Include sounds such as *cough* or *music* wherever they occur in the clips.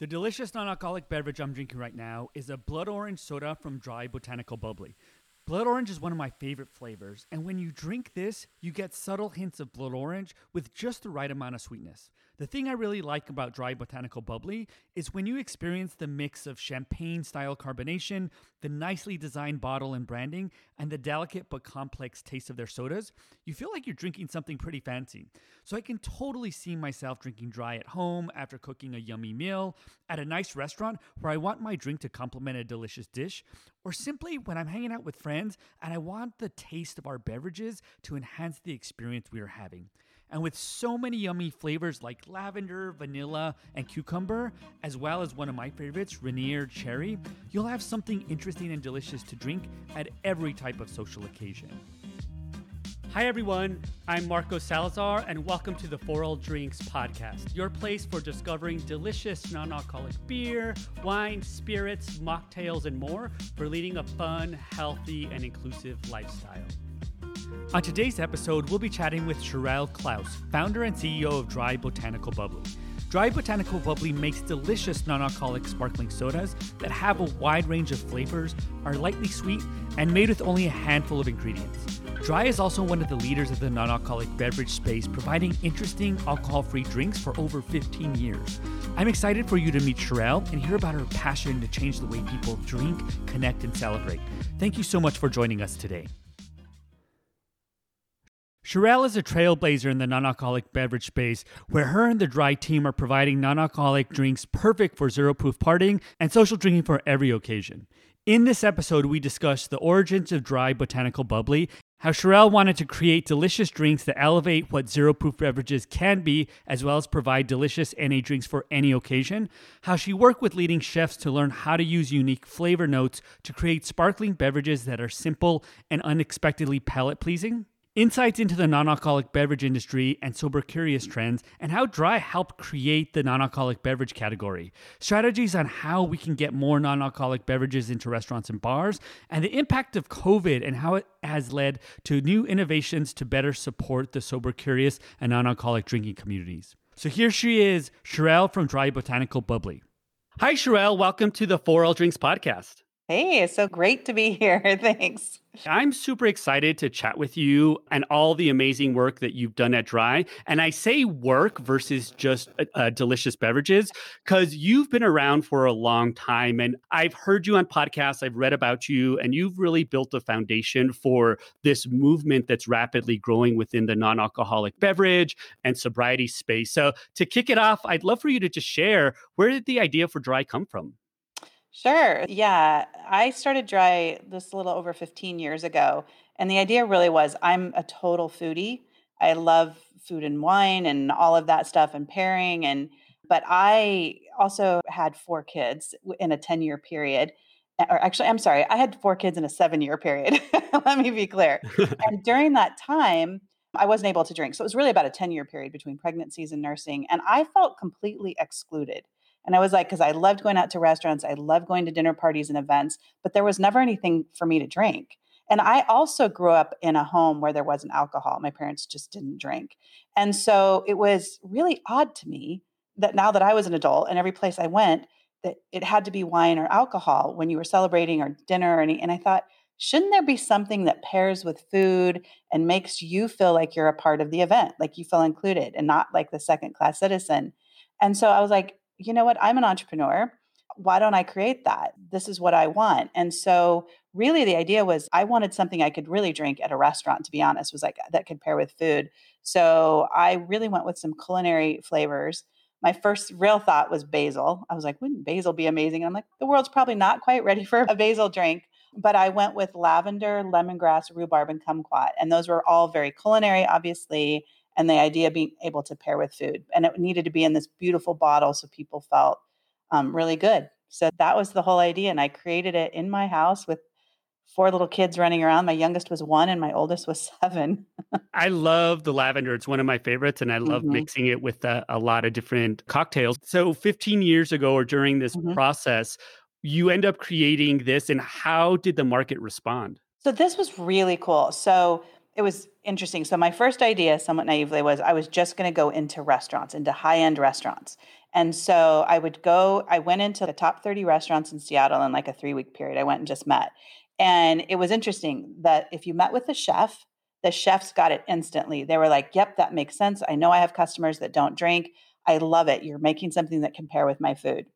The delicious non alcoholic beverage I'm drinking right now is a blood orange soda from Dry Botanical Bubbly. Blood orange is one of my favorite flavors, and when you drink this, you get subtle hints of blood orange with just the right amount of sweetness. The thing I really like about Dry Botanical Bubbly is when you experience the mix of champagne style carbonation, the nicely designed bottle and branding, and the delicate but complex taste of their sodas, you feel like you're drinking something pretty fancy. So I can totally see myself drinking dry at home after cooking a yummy meal, at a nice restaurant where I want my drink to complement a delicious dish, or simply when I'm hanging out with friends and I want the taste of our beverages to enhance the experience we are having. And with so many yummy flavors like lavender, vanilla, and cucumber, as well as one of my favorites, Rainier Cherry, you'll have something interesting and delicious to drink at every type of social occasion. Hi, everyone. I'm Marco Salazar, and welcome to the For All Drinks podcast, your place for discovering delicious non alcoholic beer, wine, spirits, mocktails, and more for leading a fun, healthy, and inclusive lifestyle. On today's episode, we'll be chatting with Sharelle Klaus, founder and CEO of Dry Botanical Bubbly. Dry Botanical Bubbly makes delicious non alcoholic sparkling sodas that have a wide range of flavors, are lightly sweet, and made with only a handful of ingredients. Dry is also one of the leaders of the non alcoholic beverage space, providing interesting alcohol free drinks for over 15 years. I'm excited for you to meet Sharelle and hear about her passion to change the way people drink, connect, and celebrate. Thank you so much for joining us today. Sharelle is a trailblazer in the non alcoholic beverage space, where her and the Dry team are providing non alcoholic drinks perfect for zero proof partying and social drinking for every occasion. In this episode, we discuss the origins of Dry Botanical Bubbly, how Sherelle wanted to create delicious drinks that elevate what zero proof beverages can be, as well as provide delicious NA drinks for any occasion, how she worked with leading chefs to learn how to use unique flavor notes to create sparkling beverages that are simple and unexpectedly palate pleasing Insights into the non alcoholic beverage industry and sober curious trends, and how Dry helped create the non alcoholic beverage category. Strategies on how we can get more non alcoholic beverages into restaurants and bars, and the impact of COVID and how it has led to new innovations to better support the sober curious and non alcoholic drinking communities. So here she is, Sharelle from Dry Botanical Bubbly. Hi, Sharelle. Welcome to the For All Drinks podcast. Hey, it's so great to be here. *laughs* Thanks. I'm super excited to chat with you and all the amazing work that you've done at Dry. And I say work versus just uh, uh delicious beverages because you've been around for a long time. And I've heard you on podcasts, I've read about you, and you've really built a foundation for this movement that's rapidly growing within the non alcoholic beverage and sobriety space. So to kick it off, I'd love for you to just share where did the idea for Dry come from? Sure. Yeah. I started dry this a little over 15 years ago. And the idea really was I'm a total foodie. I love food and wine and all of that stuff and pairing. And, but I also had four kids in a 10 year period. Or actually, I'm sorry, I had four kids in a seven year period. *laughs* Let me be clear. *laughs* and during that time, I wasn't able to drink. So it was really about a 10 year period between pregnancies and nursing. And I felt completely excluded. And I was like, because I loved going out to restaurants, I loved going to dinner parties and events, but there was never anything for me to drink. And I also grew up in a home where there wasn't alcohol. My parents just didn't drink. And so it was really odd to me that now that I was an adult and every place I went, that it had to be wine or alcohol when you were celebrating or dinner. And, and I thought, shouldn't there be something that pairs with food and makes you feel like you're a part of the event, like you feel included and not like the second class citizen? And so I was like, you know what? I'm an entrepreneur. Why don't I create that? This is what I want. And so, really, the idea was I wanted something I could really drink at a restaurant, to be honest, was like that could pair with food. So, I really went with some culinary flavors. My first real thought was basil. I was like, wouldn't basil be amazing? And I'm like, the world's probably not quite ready for a basil drink. But I went with lavender, lemongrass, rhubarb, and kumquat. And those were all very culinary, obviously and the idea of being able to pair with food. And it needed to be in this beautiful bottle so people felt um, really good. So that was the whole idea. And I created it in my house with four little kids running around. My youngest was one and my oldest was *laughs* seven. I love the lavender. It's one of my favorites, and I love mm-hmm. mixing it with a, a, lot of different cocktails. So, 15 years ago, or during this mm-hmm. process, you end up creating this, and how did the market respond? So, this was really cool. So, it was interesting. So my first idea, somewhat naively, was I was just going to go into restaurants, into high end restaurants. And so I would go, I went into the top 30 restaurants in Seattle in like a three week period. I went and just met. And it was interesting that if you met with the chef, the chefs got it instantly. They were like, yep, that makes sense. I know I have customers that don't drink. I love it. You're making something that pair with my food.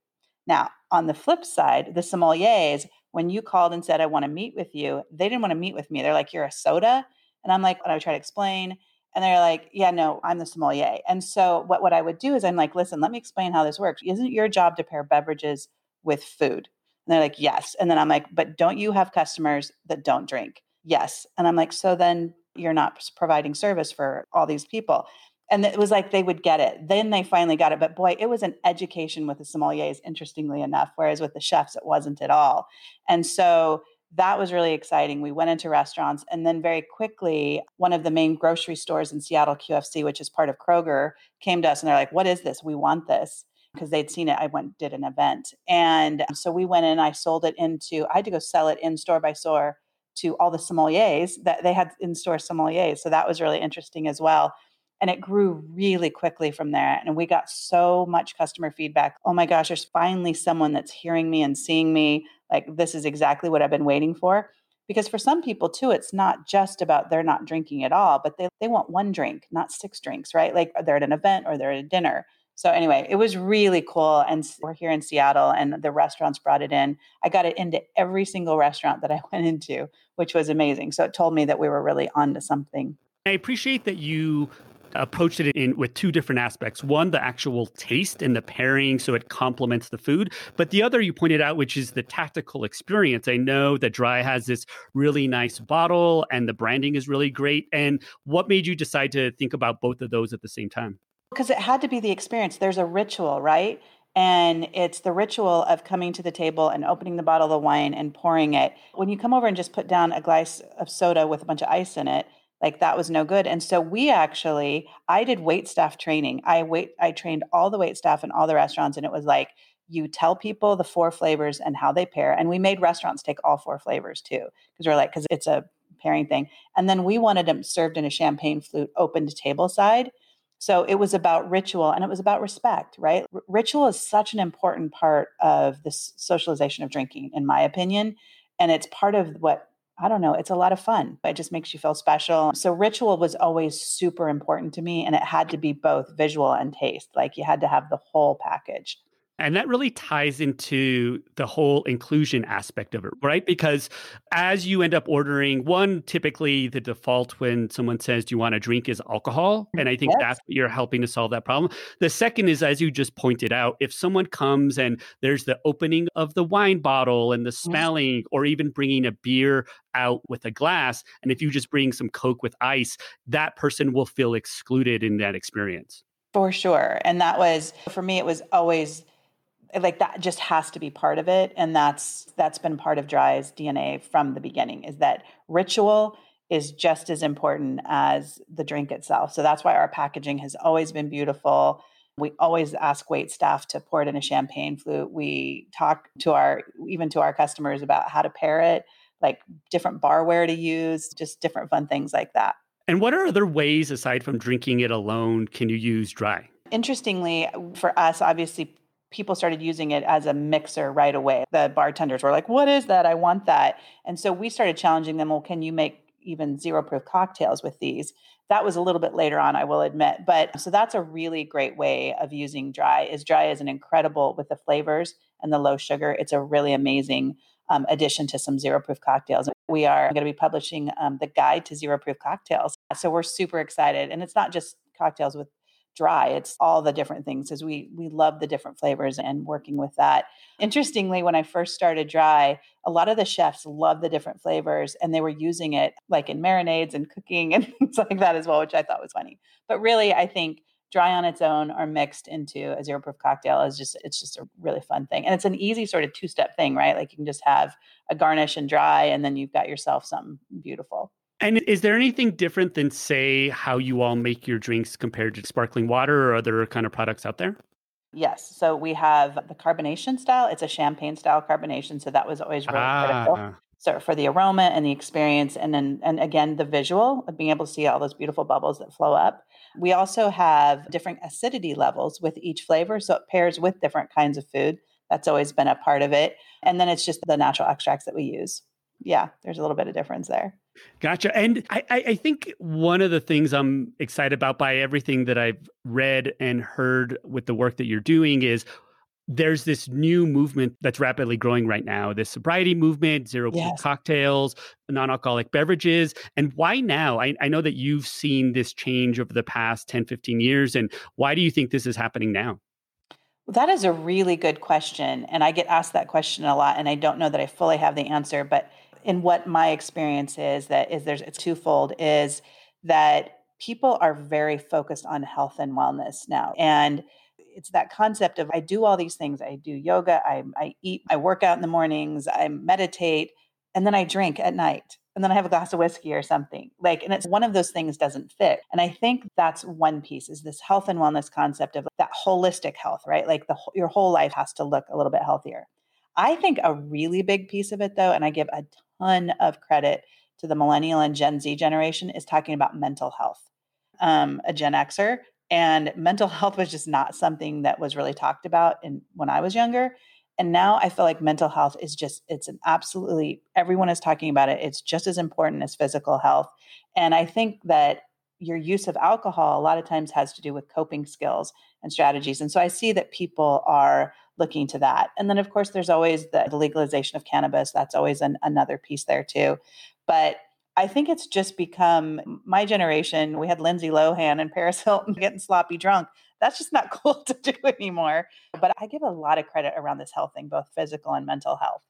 Now, on the flip side, the sommeliers, when you called and said, I want to meet with you, they didn't want to meet with me. They're like, you're a soda. And I'm like, and I try to explain. And they're like, yeah, no, I'm the sommelier. And so what, what I would do is I'm like, listen, let me explain how this works. Isn't your job to pair beverages with food? And they're like, yes. And then I'm like, but don't you have customers that don't drink? Yes. And I'm like, so then you're not providing service for all these people. And it was like they would get it. Then they finally got it. But boy, it was an education with the sommeliers, interestingly enough, whereas with the chefs, it wasn't at all. And so that was really exciting. We went into restaurants, and then very quickly, one of the main grocery stores in Seattle, QFC, which is part of Kroger, came to us and they're like, What is this? We want this. Because they'd seen it. I went did an event. And um, so we went in, I sold it into, I had to go sell it in store by store to all the sommeliers that they had in store sommeliers. So that was really interesting as well. And it grew really quickly from there. And we got so much customer feedback. Oh my gosh, there's finally someone that's hearing me and seeing me. Like, this is exactly what I've been waiting for. Because for some people, too, it's not just about they're not drinking at all, but they, they want one drink, not six drinks, right? Like they're at an event or they're at a dinner. So, anyway, it was really cool. And we're here in Seattle, and the restaurants brought it in. I got it into every single restaurant that I *laughs* went into, which was amazing. So, it told me that we were really onto something. I appreciate that you approached it in with two different aspects. One, the actual taste and the pairing, so it complements the food. But the other you pointed out, which is the tactical experience. I know that Dry has this really nice bottle and the branding is really great. And what made you decide to think about both of those at the same time? Because it had to be the experience. There's a ritual, right? And it's the ritual of coming to the table and opening the bottle of wine and pouring it. When you come over and just put down a glass of soda with a bunch of ice in it, like that was no good and so we actually i did wait staff training i wait i trained all the wait staff in all the restaurants and it was like you tell people the four flavors and how they pair and we made restaurants take all four flavors too because we're like because it's a pairing thing and then we wanted them served in a champagne flute open to table side so it was about ritual and it was about respect right? R- ritual is such an important part of the socialization of drinking in my opinion and it's part of what I don't know, it's a lot of fun. It just makes you feel special. So ritual was always super important to me and it had to be both visual and taste. Like you had to have the whole package. And that really ties into the whole inclusion aspect of it, right? Because as you end up ordering, one, typically the default when someone says, Do you want a drink is alcohol? Mm, and I think yes. that's what you're helping to solve that problem. The second is, as you just pointed out, if someone comes and there's the opening of the wine bottle and the mm-hmm. smelling, or even bringing a beer out with a glass, and if you just bring some Coke with ice, that person will feel excluded in that experience. For sure. And that was, for me, it was always like that just has to be part of it and that's that's been part of dry's dna from the beginning is that ritual is just as important as the drink itself. So that's why our packaging has always been beautiful. We always ask wait staff to pour it in a champagne flute. We talk to our even to our customers about how to pair it like different barware to use just different fun things like that. And what are other ways aside from drinking it alone can you use dry? Interestingly, for us, obviously, people started using it as a mixer right away. The bartenders were like, What is that? I want that. And so we started challenging them, Well, can you make even zero proof cocktails with these? That was a little bit later on, I will admit. But so that's a really great way of using dry. Is dry is an incredible with the flavors and the low sugar. It's a really amazing um, addition to some zero proof cocktails. We are going to be publishing um, the guide to zero proof cocktails. So we're super excited. And it's not just cocktails with dry it's all the different things because we we love the different flavors and working with that. Interestingly when i first started dry a lot of the chefs love the different flavors and they were using it like in marinades and cooking *laughs* and things like that as well which i thought was funny. But really i think dry on its own or mixed into a zero proof cocktail is just it's just a really fun thing. And it's an easy sort of two step thing right? Like you can just have a garnish and dry and then you've got yourself something beautiful and is there anything different than, say, how you all make your drinks compared to sparkling water or other kind of products out there? Yes. So we have the carbonation style. It's a champagne style carbonation. So that was always really ah. critical. So for the aroma and the experience, and then and again the visual of being able to see all those beautiful bubbles that flow up. We also have different acidity levels with each flavor. So it pairs with different kinds of food. That's always been a part of it. And then it's just the natural extracts that we use. Yeah, there's a little bit of difference there. Gotcha. And I, I think one of the things I'm excited about by everything that I've read and heard with the work that you're doing is there's this new movement that's rapidly growing right now this sobriety movement zero yes. cocktails non-alcoholic beverages and why now I, I know that you've seen this change over the past 10 15 years and why do you think this is happening now that is a really good question and i get asked that question a lot and i don't know that i fully have the answer but in what my experience is that is there's it's twofold is that people are very focused on health and wellness now and it's that concept of I do all these things. I do yoga, I, I eat, I work out in the mornings, I meditate, and then I drink at night. And then I have a glass of whiskey or something. Like, and it's one of those things doesn't fit. And I think that's one piece is this health and wellness concept of that holistic health, right? Like the your whole life has to look a little bit healthier. I think a really big piece of it though, and I give a ton of credit to the millennial and Gen Z generation, is talking about mental health. Um, a Gen Xer and mental *laughs* health was just not something that was really talked about in when I was younger. And now I feel like mental health is just, it's an absolutely, everyone is talking about it. It's just as important as physical health. And I think that your use of alcohol a lot of times has to do with coping skills and strategies. And so I see that people are looking to that. And then, of course, there's always the, the legalization of cannabis. That's always an, another piece there, too. But I think it's just become my generation. We had Lindsay Lohan and Paris *laughs* Hilton getting sloppy drunk. That's just not *laughs* cool to do anymore. But I give a lot of credit around this health thing, both physical and mental health.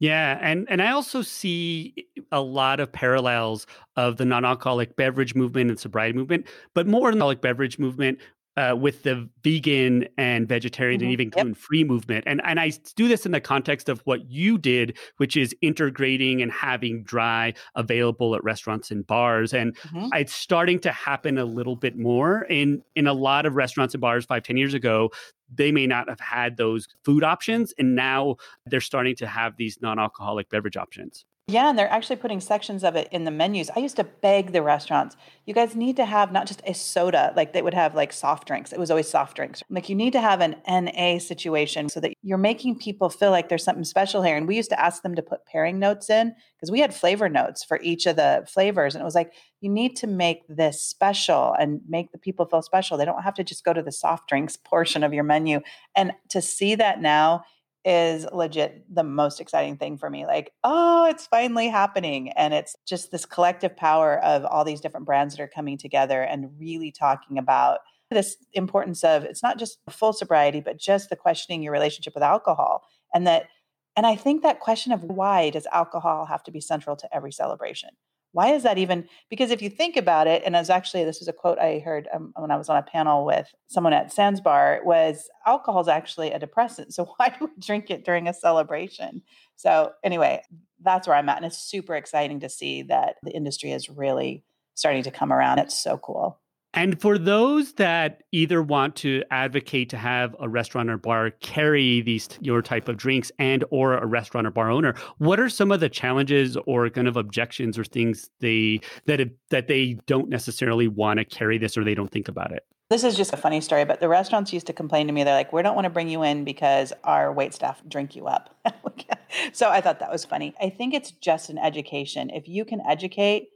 Yeah, and and I also see a lot of parallels of the non-alcoholic beverage movement and sobriety movement, but more in the alcoholic beverage movement uh, with the vegan and vegetarian mm-hmm. and even gluten free yep. movement. And and I do this in the context of what you did, which is integrating and having dry available at restaurants and bars. And mm-hmm. it's starting to happen a little bit more in in a lot of restaurants and bars five ten years ago. They may not have had those food options, and now they're starting to have these non alcoholic beverage options. Yeah, and they're actually putting sections of it in the menus. I used to beg the restaurants, you guys need to have not just a soda, like they would have like soft drinks. It was always soft drinks. Like you need to have an NA situation so that you're making people feel like there's something special here. And we used to ask them to put pairing notes in because we had flavor notes for each of the flavors. And it was like, you need to make this special and make the people feel special. They don't have to just go to the soft drinks portion of your menu. And to see that now, is legit the most exciting thing for me. Like, oh, it's finally happening. And it's just this collective power of all these different brands that are coming together and really talking about this importance of it's not just full sobriety, but just the questioning your relationship with alcohol. And that, and I think that question of why does alcohol have to be central to every celebration? Why is that even because if you think about it and as actually this was a quote i heard um, when i was on a panel with someone at sans bar was alcohol is actually a depressant so *laughs* why do we drink it during a celebration? So anyway that's where i'm at and it's super exciting to see that the industry is really starting to come around. It's so cool and for those that either want to advocate to have a restaurant or bar carry these your type of drinks and or a restaurant or bar owner, what are some of the challenges or kind of objections or things they that that they don't necessarily want to carry this or they don't think about it? This is just a funny story, but the restaurants used to complain to me. They're like, "We don't want to bring you in because our wait staff drink you up." *laughs* so I thought that was funny. I think it's just an education. If you can educate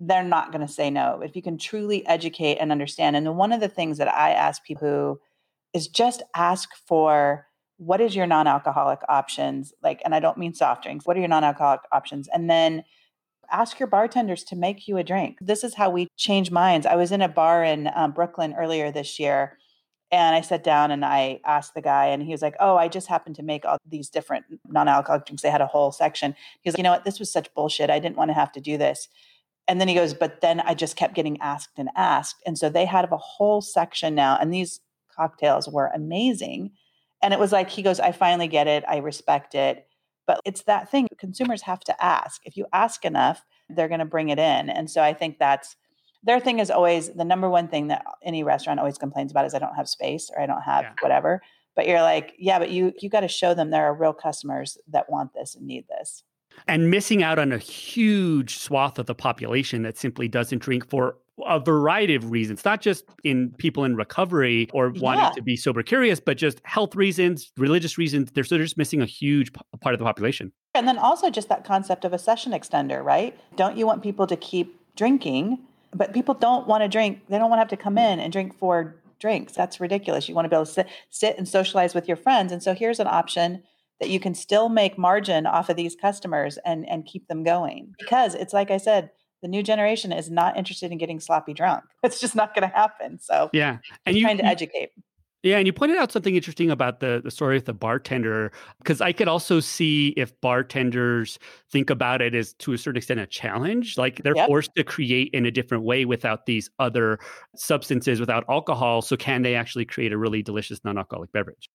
they're not going to say no if you can truly educate and understand. And one of the things that I ask people who is just ask for what is your non-alcoholic options like and I don't mean soft drinks. What are your non-alcoholic options? And then ask your bartenders to make you a drink. This is how we change minds. I was in a bar in um, Brooklyn earlier this year and I sat down and I asked the guy, and he was like, Oh, I just happened to make all these different non alcoholic drinks. They had a whole section. he's like, You know what? This was such bullshit. I didn't want to have to do this. And then he goes, but then I just kept getting asked and asked. And so they had a whole section now, and these cocktails were amazing. And it was like, he goes, I finally get it. I respect it. But it's that thing consumers have to ask. If you ask enough, they're going to bring it in. And so I think that's their thing is always the number one thing that any restaurant always complains about is I don't have space or I don't have yeah. whatever. But you're like, yeah, but you you got to show them there are real customers that want this and need this and missing out on a huge swath of the population that simply doesn't drink for a variety of reasons, not just in people in recovery or wanting Yeah. to be sober curious, but just health reasons, religious reasons. They're, so they're just missing a huge p- part of the population. And then also just that concept of a session extender, right? Don't you want people to keep drinking? But people don't want to drink. They don't want to have to come in and drink four drinks. That's ridiculous. You want to be able to sit, sit and socialize with your friends. And so here's an option that you can still make margin off of these customers and and keep them going. Because it's like I said, the new generation is not interested in getting sloppy drunk. *laughs* It's just not going to happen. So Yeah. And you, trying to educate. Yeah, and you pointed out something interesting about the the story with the bartender because I could also see if bartenders think about it as to a certain extent a challenge, like they're Yep. forced to create in a different way without these other substances, without alcohol. So can they actually create a really delicious non-alcoholic beverage?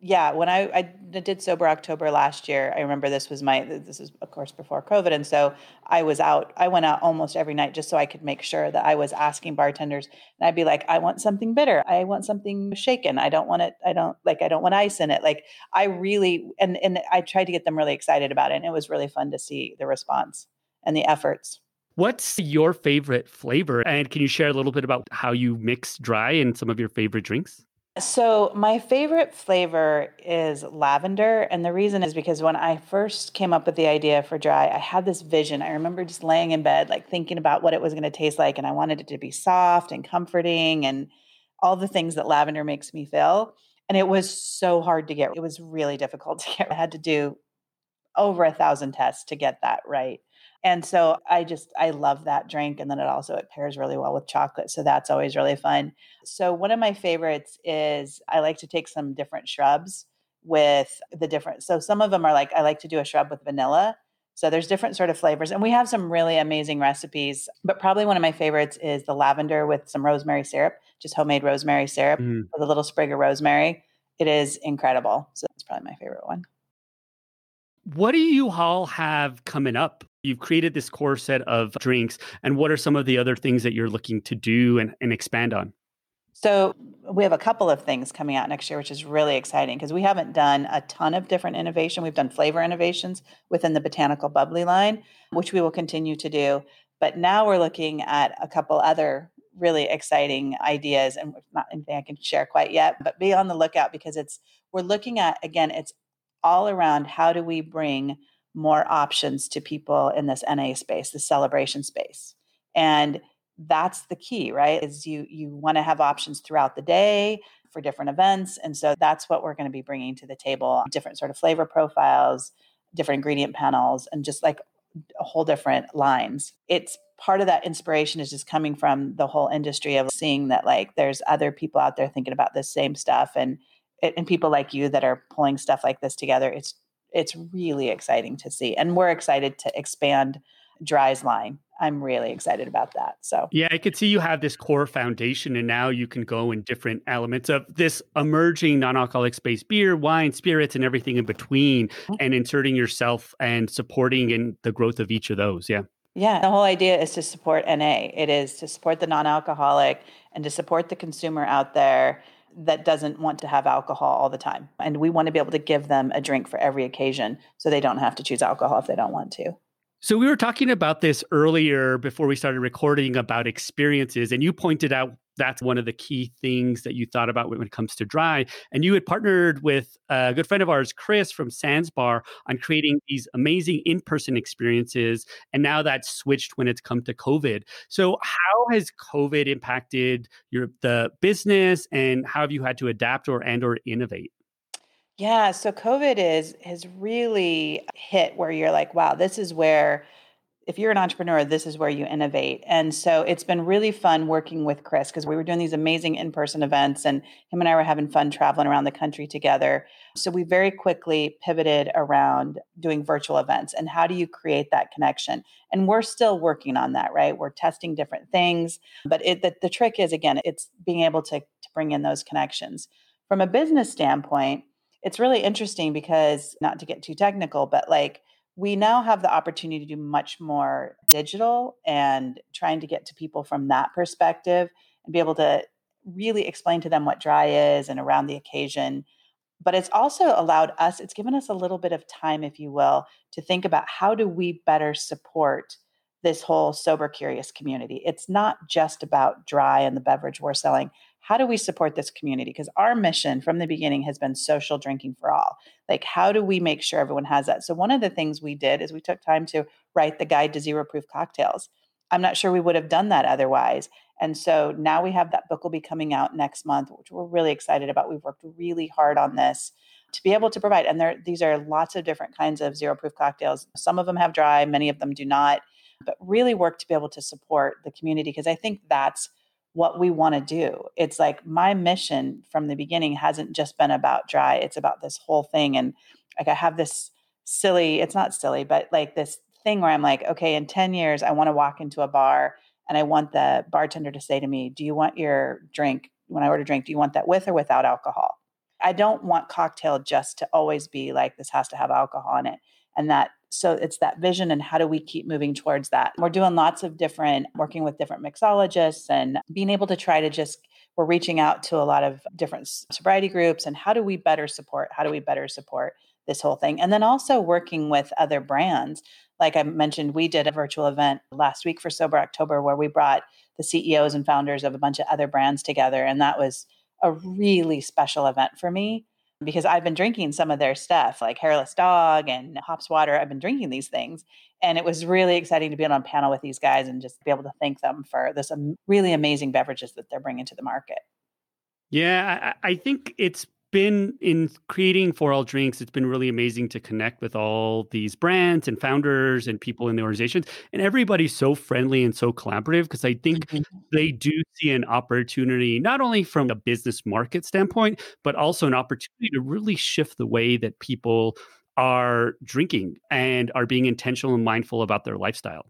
Yeah, when I, I did sober October last year, I remember this was my this is of course before COVID, and so I was out. I went out almost every night just so I could make sure that I was asking bartenders, and I'd be like, I want something bitter, I want something shaken, I don't want it, I don't like, I don't want ice in it. Like I really and and I tried to get them really excited about it, and it was really fun to see the response and the efforts. What's your favorite flavor? And can you share a little bit about how you mix dry and some of your favorite drinks? So, my favorite flavor is lavender. And the reason is because when I first came up with the idea for dry, I had this vision. I remember just laying in bed, like thinking about what it was going to taste like. And I wanted it to be soft and comforting and all the things that lavender makes me feel. And it was so hard to get. It was really difficult *laughs* to get. I had to do over a thousand tests to get that right. And so I just I love that drink and then it also it pairs really well with chocolate so that's always really fun. So one of my favorites is I like to take some different shrubs with the different so some of them are like I like to do a shrub with vanilla. So there's different sort of flavors and we have some really amazing recipes, but probably one of my favorites is the lavender with some rosemary syrup, just homemade rosemary syrup Mm. with a little sprig of rosemary. It is incredible. So that's probably my favorite one. What do you all have coming up? You've created this core set of drinks, and what are some of the other things that you're looking to do and, and expand on? So we have a couple of things coming out next year, which is really exciting because we haven't done a ton of different innovation. We've done flavor innovations within the botanical bubbly line, which we will continue to do. But now we're looking at a couple other really exciting ideas, and not anything I can share quite yet. But be on the lookout because it's we're looking at again, it's all around how do we bring more options to people in this NA space, the celebration space, and that's the key right is you you want to have options throughout the day for different events. And so that's what we're going to be bringing to the table different sort of flavor profiles different ingredient panels and just like a whole different lines. It's part of that inspiration is just coming from the whole industry of seeing that like there's other people out there thinking about the same stuff and and people like you that are pulling stuff like this together. It's it's really exciting to see and we're excited to expand dry's line i'm really excited about that so Yeah, I could see you have this core foundation, and now you can go in different elements of this emerging non alcoholic space beer, wine, spirits, and everything in between, mm-hmm. and inserting yourself and supporting in the growth of each of those. Yeah. Yeah, the whole idea is to support NA. It is to support the non alcoholic and to support the consumer out there that doesn't want to have alcohol all the time. And we want to be able to give them a drink for every occasion so they don't have to choose alcohol if they don't want to. So we were talking about this earlier before we started recording about experiences, and you pointed out that's one of the key things that you thought about when it comes to dry. And you had partnered with a good friend of ours, Chris from Sans Bar, on creating these amazing in-person experiences. And now that's switched when it's come to COVID. So how has COVID impacted your the business, and how have you had to adapt or and or innovate? Yeah, so COVID is has really hit where you're like, wow, this is where if you're an entrepreneur, this is where you innovate. And so it's been really fun working with Chris because we were doing these amazing in-person events and him and I were having fun traveling around the country together. So we very quickly pivoted around doing virtual events and how do you create that connection? And we're still working on that, right? We're testing different things, but it the, the trick is again, it's being able to to bring in those connections. From a business standpoint, it's really interesting because not to get too technical, but like we now have the opportunity to do much more digital and trying to get to people from that perspective and be able to really explain to them what dry is and around the occasion. But it's also allowed us, it's given us a little bit of time, if you will, to think about how do we better support this whole sober curious community. It's not just about dry and the beverage we're selling. How do we support this community? Because our mission from the beginning has been social drinking for all. Like, how do we make sure everyone has that? So, one of the things we did is we took time to write the guide to zero proof cocktails. I'm not sure we would have done that otherwise. And so now we have that book will be coming out next month, which we're really excited about. We've worked really hard on this to be able to provide. And there, these are lots of different kinds of zero proof cocktails. Some of them have dry, many of them do not but really work to be able to support the community because I think that's what we want to do. It's like my mission from the beginning hasn't just been about dry, it's about this whole thing. And like I have this silly, it's not silly, but like this thing where I'm like, okay, in 10 years, I want to walk into a bar and I want the bartender to say to me, Do you want your drink when I order drink? Do you want that with or without alcohol? I don't want cocktail just to always be like this has to have alcohol in it. And that so it's that vision and how do we keep moving towards that? We're doing lots of different, working with different mixologists and being able to try to just, we're reaching out to a lot of different sobriety groups and how do we better support? How do we better support this whole thing? And then also working with other brands. Like I mentioned, we did a virtual event last week for Sober October where we brought the CEOs and founders of a bunch of other brands together. And that was a really special event for me because I've been drinking some of their stuff, like Hairless Dog and Hops Water. I've been drinking these things. And it was really exciting to be on a panel with these guys and just be able to thank them for this really amazing beverages that they're bringing to the market. Yeah, I, I think it's been in creating For All Drinks, it's been really amazing to connect with all these brands and founders and people in the organizations. And everybody's so friendly and so collaborative because I think mm-hmm. they do see an opportunity, not only from a business market standpoint, but also an opportunity to really shift the way that people are drinking and are being intentional and mindful about their lifestyle.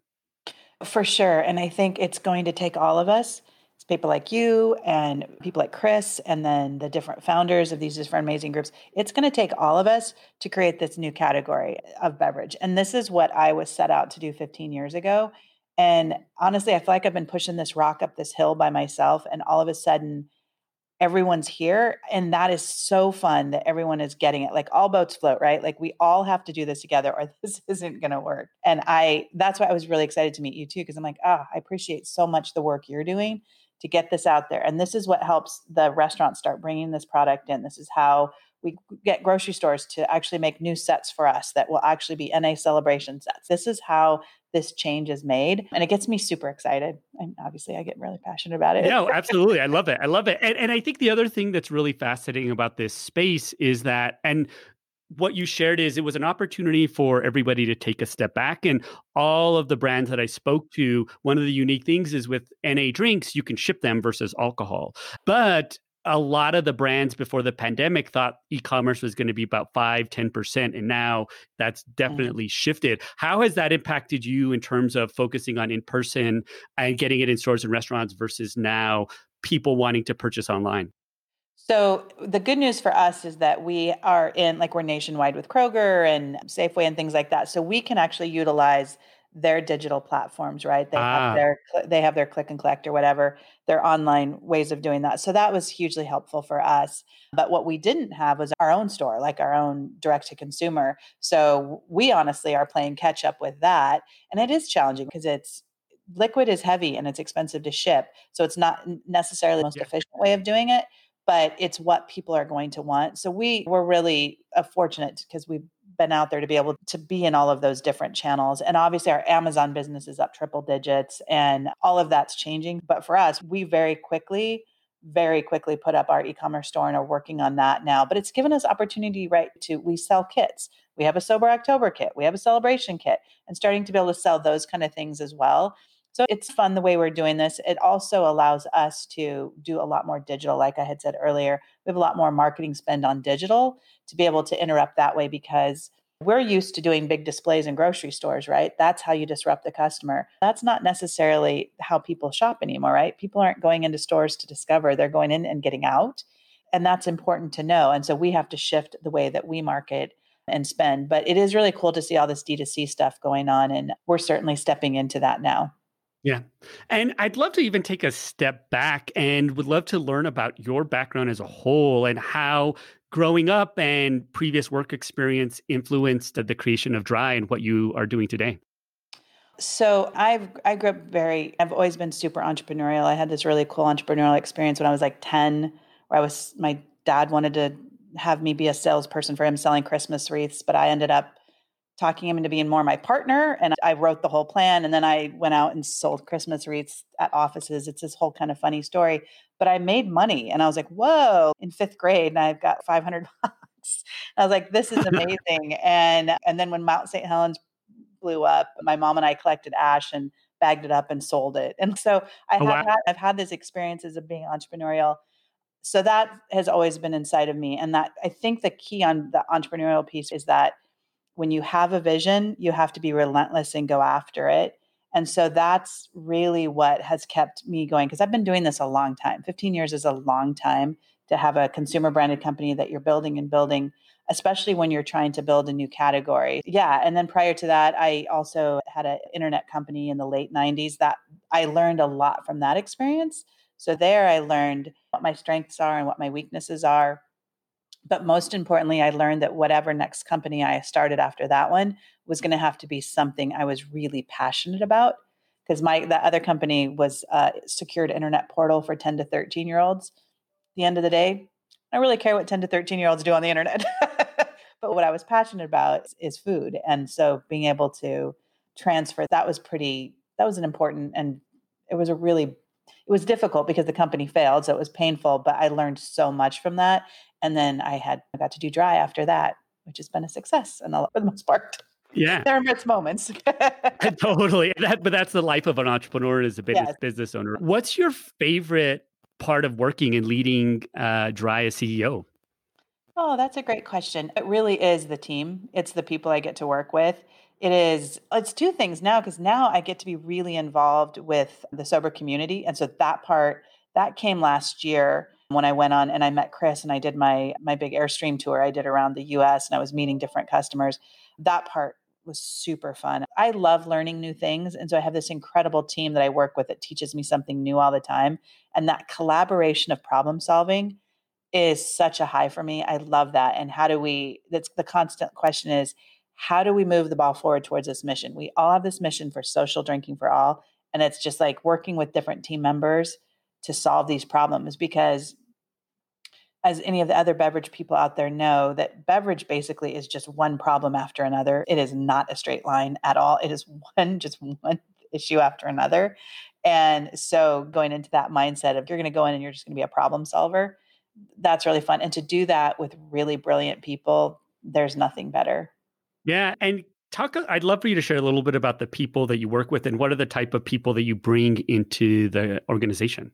For sure. And I think it's going to take all of us people like you and people like Chris, and then the different founders of these different amazing groups. It's going to take all of us to create this new category of beverage. And this is what I was set out to do 15 years ago. And honestly, I feel like I've been pushing this rock up this hill by myself. And all of a sudden, everyone's here. And that is so fun that everyone is getting it. Like all boats float, right? Like we all have to do this together or *laughs* this isn't going to work. And I, that's why I was really excited to meet you too, because I'm like, ah, oh, I appreciate so much the work you're doing to get this out there. And this is what helps the restaurants start bringing this product in. This is how we get grocery stores to actually make new sets for us that will actually be NA celebration sets. This is how this change is made. And it gets me super excited. And obviously, I get really passionate about it. Yeah, *laughs* absolutely. I love it. I love it. And, and I think the other thing that's really fascinating about this space is that, and what you shared is it was an opportunity for everybody to take a step back and all of the brands that i spoke to one of the unique things is with na drinks you can ship them versus alcohol but a lot of the brands before the pandemic thought e-commerce was going to be about 5 10% and now that's mm. definitely mm-hmm. shifted how has that impacted you in terms of focusing on in person and getting it in stores and restaurants versus now people wanting to purchase online so the good news for us is that we are in like we're nationwide with Kroger and Safeway and things like that. So we can actually utilize their digital platforms, right? They ah. have their they have their click and collect or whatever, their online ways of doing that. So that was hugely helpful for us. But what we didn't have was our own store, like our own direct to consumer. So we honestly are playing catch up with that, and it is challenging because it's liquid is heavy and it's expensive to ship. So it's not necessarily the most yeah. efficient way of doing it but it's what people are going to want. So we were really uh, fortunate because we've been out there to be able to be in all of those different channels. And obviously, our Amazon business is up triple digits and all of that's changing. But for us, we very quickly, very quickly put up our e commerce store and are working on that now. But it's given us opportunity, right? To we sell kits. We have a Sober October kit, we have a celebration kit, and starting to be able to sell those kind of things as well. So it's fun the way we're doing this. It also allows us to do a lot more digital, like I had said earlier. We have a lot more marketing spend on digital to be able to interrupt that way because we're used to doing big displays in grocery stores, right? That's how you disrupt the customer. That's not necessarily how people shop anymore, right? People aren't going into stores to discover, they're going in and getting out. And that's important to know. And so we have to shift the way that we market and spend. But it is really cool to see all this D2C stuff going on. And we're certainly stepping into that now. Yeah. And I'd love to even take a step back and would love to learn about your background as a whole and how growing up and previous work experience influenced the creation of Dry and what you are doing today. So I've I grew up very I've always been super entrepreneurial. I had this really cool entrepreneurial experience when I was like 10 where I was my dad wanted to have me be a salesperson for him selling Christmas wreaths, but I ended up talking him into being more my partner and I wrote the whole plan and then I went out and sold Christmas wreaths at offices. It's this whole kind of funny story, but I made money and I was like, "Whoa, in 5th grade and I've got 500 *laughs* bucks." I was like, "This is *laughs* amazing." and and then when Mount St. Helens blew up, my mom and I collected ash and bagged it up and sold it. And so I oh, have wow. had, I've had these experiences of being entrepreneurial so that has always been inside of me and that i think the key on the entrepreneurial piece is that when you have a vision, you have to be relentless and go after it. And so that's really what has kept me going because I've been doing this a long time. 15 years is a long time to have a consumer branded company that you're building and building, especially when you're trying to build a new category. Yeah. And then prior to that, I also had an internet company in the late 90s that I learned a lot from that experience. So there I learned what my strengths are and what my weaknesses are but most importantly, I learned that whatever next company I started after that one was going to have to be something I was really passionate about. Because my that other company was a secured internet portal for 10 to 13 year olds. At the end of the day, I really care what 10 to 13 year olds do on the internet. *laughs* but what I was passionate about is food. And so being able to transfer that was pretty, that was an important and it was a really it was difficult because the company failed so it was painful but i learned so much from that and then I had I got to do dry after that, which has been a success and for the most part. Yeah. There are its moments. *laughs* totally. That, but that's the life of an entrepreneur as a business, yes. business owner. What's your favorite part of working and leading uh, Dry as CEO? Oh, that's a great question. It really is the team. It's the people I get to work with. It is, it's two things now because now I get to be really involved with the sober community. And so that part, that came last year when I went on and I met Chris and I did my my big airstream tour I did around the US and I was meeting different customers that part was super fun. I love learning new things and so I have this incredible team that I work with that teaches me something new all the time and that collaboration of problem solving is such a high for me. I love that and how do we that's the constant question is how do we move the ball forward towards this mission? We all have this mission for social drinking for all and it's just like working with different team members to solve these problems because as any of the other beverage people out there know that beverage basically is just one problem after another. It is not a straight line at all. It is *laughs* one just one issue after another. And so going into that mindset of you're going to go in and you're just going to be a problem solver that's really fun. And to do that with really brilliant people there's nothing better yeah and talk i'd love for you to share a little bit about the people that you work with and what are the type of people that you bring into the organization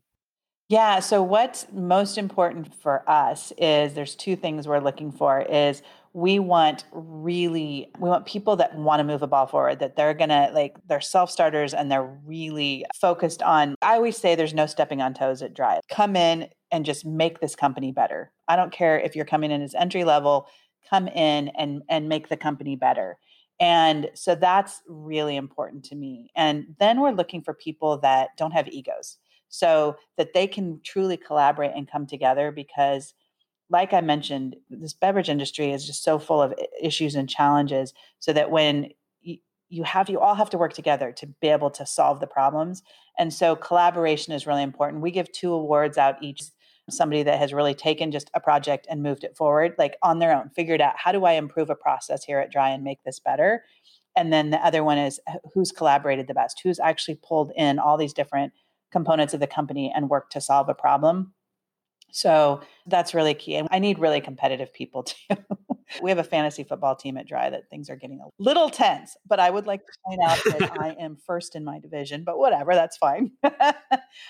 yeah. So what's most important for us is there's two things we're looking for is we want really we want people that want to move a ball forward that they're gonna like they're self-starters and they're really focused on i always say there's no stepping on toes at drive come in and just make this company better i don't care if you're coming in as entry level come in and and make the company better. And so that's really important to me. And then we're looking for people that don't have egos so that they can truly collaborate and come together because like i mentioned this beverage industry is just so full of issues and challenges so that when you have you all have to work together to be able to solve the problems. And so collaboration is really important. We give two awards out each somebody that has really taken just a project and moved it forward like on their own figured out how do i improve a process here at dry and make this better and then the other one is who's collaborated the best who's actually pulled in all these different components of the company and work to solve a problem. So that's really key. And I need really competitive people *laughs* too. We have a fantasy football team at Dry that things are getting a little tense, but I would like to point out that *laughs* I am first in my division, but whatever, that's fine. *laughs* but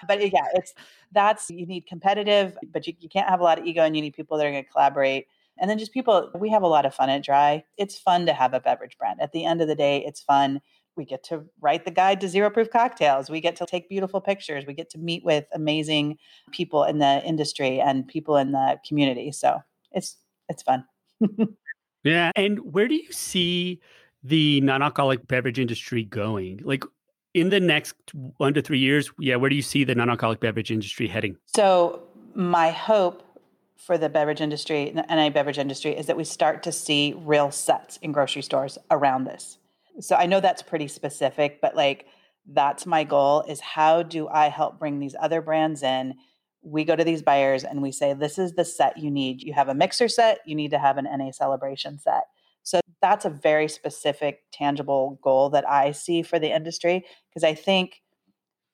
yeah, it's that's you need competitive, but you, you can't have a lot of ego and you need people that are going to collaborate. And then just people, we have a lot of fun at Dry. It's fun to have a beverage brand. At the end of the day, it's fun we get to write the guide to zero proof cocktails we get to take beautiful pictures we get to meet with amazing people in the industry and people in the community so it's it's fun yeah and where do you see the non-alcoholic beverage industry going like in the next one to three years yeah where do you see the non-alcoholic beverage industry heading so my hope for the beverage industry the NA beverage industry is that we start to see real sets in grocery stores around this So I know that's pretty specific, but like that's my goal is how do I help bring these other brands in? We go to these buyers and we say, this is the set you need. You have a mixer set, you need to have an NA celebration set. So that's a very specific, tangible goal that I see for the industry because I think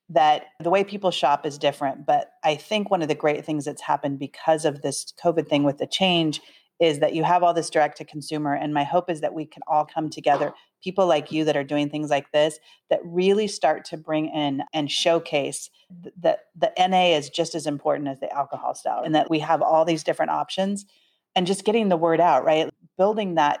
that the way people shop is different. But I think one of the great things that's happened because of this COVID thing with the change is that you have all this direct to consumer. And my hope is that we can all come together, people like you that are doing things like this, that really start to bring in and showcase that the NA is just as important as the alcohol style and that we have all these different options and just getting the word out, right? Building that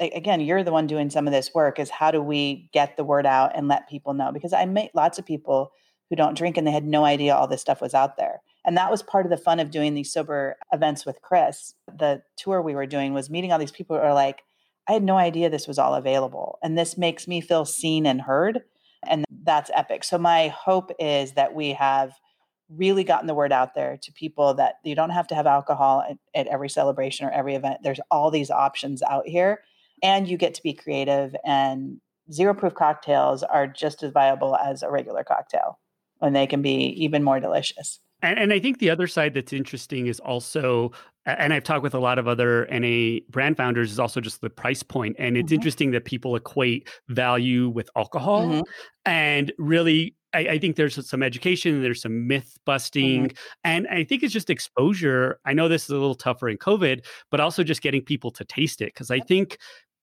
again you're the one doing some of this work is how do we get the word out and let people know? Because i met lots of people who don't drink and they had no idea all this stuff was out there. And that was part of the fun of doing these sober events with chris. The tour we were doing was meeting all these people who are like i had no idea this was all available and this makes me feel seen and heard and that's epic. So my hope is that we have really gotten the word out there to people that you don't have to have alcohol at, at every celebration or every event. There's all these options out here and you get to be creative and zero proof cocktails are just as viable as a regular cocktail and they can be even more delicious. And, and, I think the other side that's interesting is also, and I've talked with a lot of other NA brand founders, is also just the price point. And it's mm-hmm. interesting that people equate value with alcohol. Mm-hmm. And really, I, I, think there's some education, there's some myth busting, mm-hmm. and I think it's just exposure. I know this is a little tougher in COVID, but also just getting people to taste it. Because I think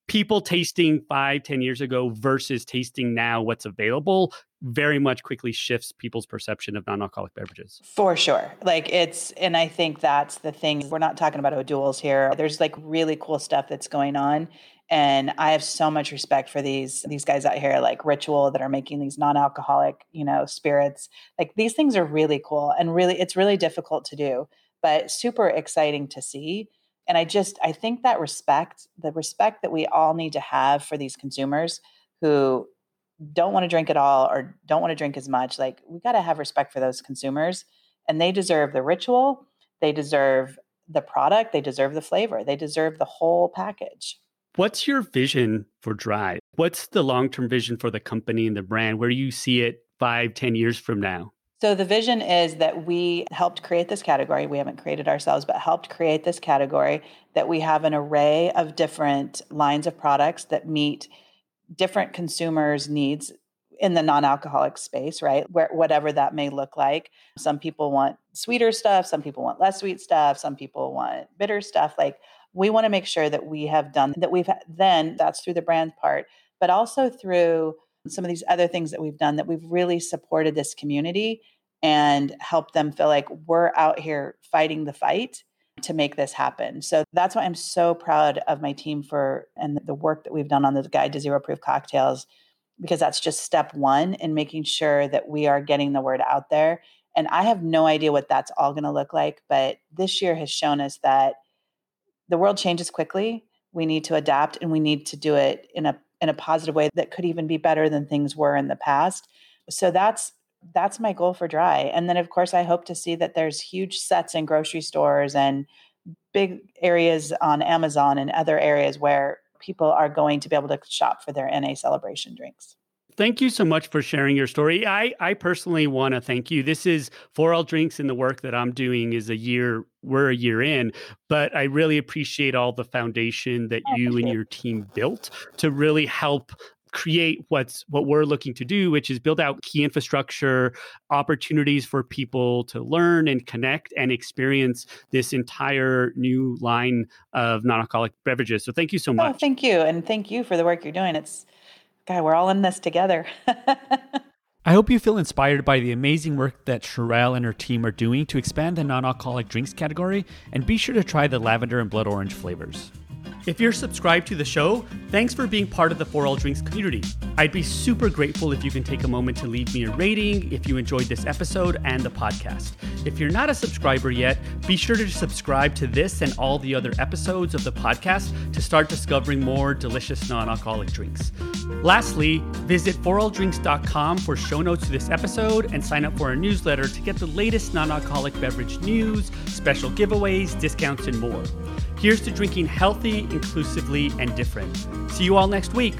people tasting five, ten years ago versus tasting now what's available very much quickly shifts people's perception of non-alcoholic beverages. For sure. Like it's and I think that's the thing. We're not talking about O'Doul's here. There's like really cool stuff that's going on. And I have so much respect for these these guys out here like Ritual that are making these non-alcoholic, you know, spirits. Like these things are really cool and really it's really difficult to do, but super exciting to see and i just i think that respect the respect that we all need to have for these consumers who don't want to drink at all or don't want to drink as much like we got to have respect for those consumers and they deserve the ritual they deserve the product they deserve the flavor they deserve the whole package. What's your vision for dry? What's the long-term vision for the company and the brand? Where do you see it five ten years from now? So the vision is that we helped create this category. We haven't created ourselves, but helped create this category that we have an array of different lines of products that meet different consumers' needs in the non-alcoholic space, right? Where whatever that may look like. Some people want sweeter stuff, some people want less sweet stuff, some people want bitter stuff. Like we want to make sure that we have done that we've then that's through the brand part, but also through some of these other things that we've done that we've really supported this community and helped them feel like we're out here fighting the fight to make this happen. So that's why I'm so proud of my team for and the work that we've done on the guide to zero proof cocktails because that's just step 1 in making sure that we are getting the word out there. And I have no idea what that's all going to look like, but this year has shown us that the world changes quickly. We need to adapt and we need to do it in a in a positive way that could even be better than things were in the past. So that's that's my goal for dry. And then of course I hope to see that there's huge sets in grocery stores and big areas on Amazon and other areas where people are going to be able to shop for their NA celebration drinks. Thank you so much for sharing your story. I, I personally want to thank you. This is For All Drinks and the work that I'm doing is a year, we're a year in, but I really appreciate all the foundation that you and your team built to really help create what's what we're looking to do which is build out key infrastructure opportunities for people to learn and connect and experience this entire new line of non-alcoholic beverages so thank you so oh, much oh, thank you and thank you for the work you're doing it's God, we're all in this together. *laughs* I hope you feel inspired by the amazing work that Sharelle and her team are doing to expand the non alcoholic drinks category, and be sure to try the lavender and blood orange flavors. If you're subscribed to the show, thanks for being part of the For All Drinks community. I'd be super grateful if you can take a moment to leave me a rating if you enjoyed this episode and the podcast. If you're not a subscriber yet, be sure to subscribe to this and all the other episodes of the podcast to start discovering more delicious non alcoholic drinks. Lastly, visit foralldrinks.com for show notes to this episode and sign up for our newsletter to get the latest non alcoholic beverage news, special giveaways, discounts, and more. Here's to drinking healthy, inclusively, and different. See you all next week.